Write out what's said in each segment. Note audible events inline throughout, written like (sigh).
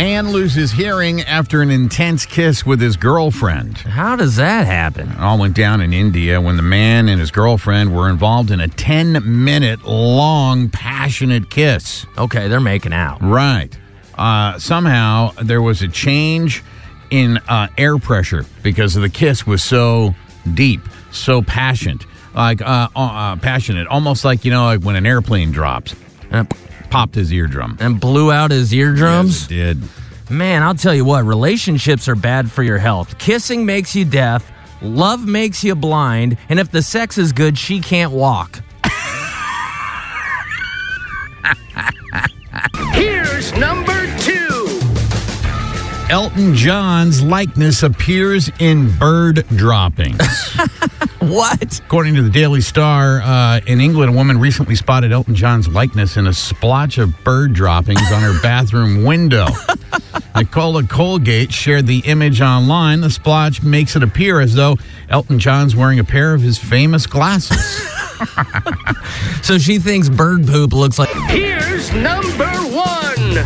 Man loses hearing after an intense kiss with his girlfriend. How does that happen? It all went down in India when the man and his girlfriend were involved in a 10 minute long passionate kiss. Okay, they're making out. Right. Uh, somehow there was a change in uh, air pressure because the kiss was so deep, so passionate, like uh, uh, passionate, almost like you know, like when an airplane drops. Uh, Popped his eardrum. and blew out his eardrums? Yes, it did. Man, I'll tell you what, relationships are bad for your health. Kissing makes you deaf, love makes you blind, and if the sex is good, she can't walk. Here's number two. Elton John's likeness appears in bird droppings. (laughs) What? According to the Daily Star, uh, in England, a woman recently spotted Elton John's likeness in a splotch of bird droppings on her bathroom window. (laughs) Nicola Colgate shared the image online. The splotch makes it appear as though Elton John's wearing a pair of his famous glasses. (laughs) So she thinks bird poop looks like. Here's number one.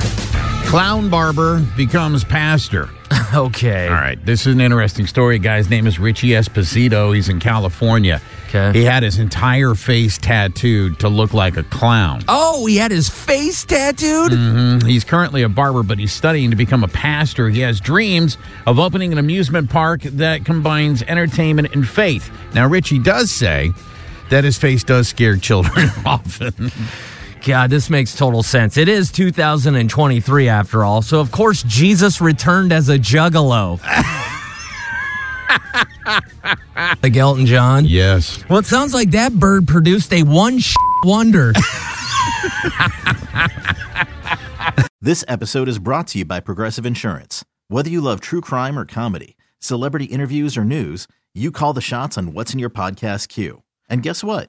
Clown barber becomes pastor. Okay. All right, this is an interesting story. A Guy's name is Richie Esposito. He's in California. Okay. He had his entire face tattooed to look like a clown. Oh, he had his face tattooed? Mhm. He's currently a barber, but he's studying to become a pastor. He has dreams of opening an amusement park that combines entertainment and faith. Now, Richie does say that his face does scare (laughs) children (laughs) often. God, this makes total sense. It is 2023 after all. So, of course, Jesus returned as a juggalo. (laughs) like Elton John. yes. Well, it sounds like that bird produced a one sh- wonder. (laughs) This episode is brought to you by Progressive Insurance. Whether you love true crime or comedy, celebrity interviews or news, you call the shots on what's in your podcast queue. And guess what?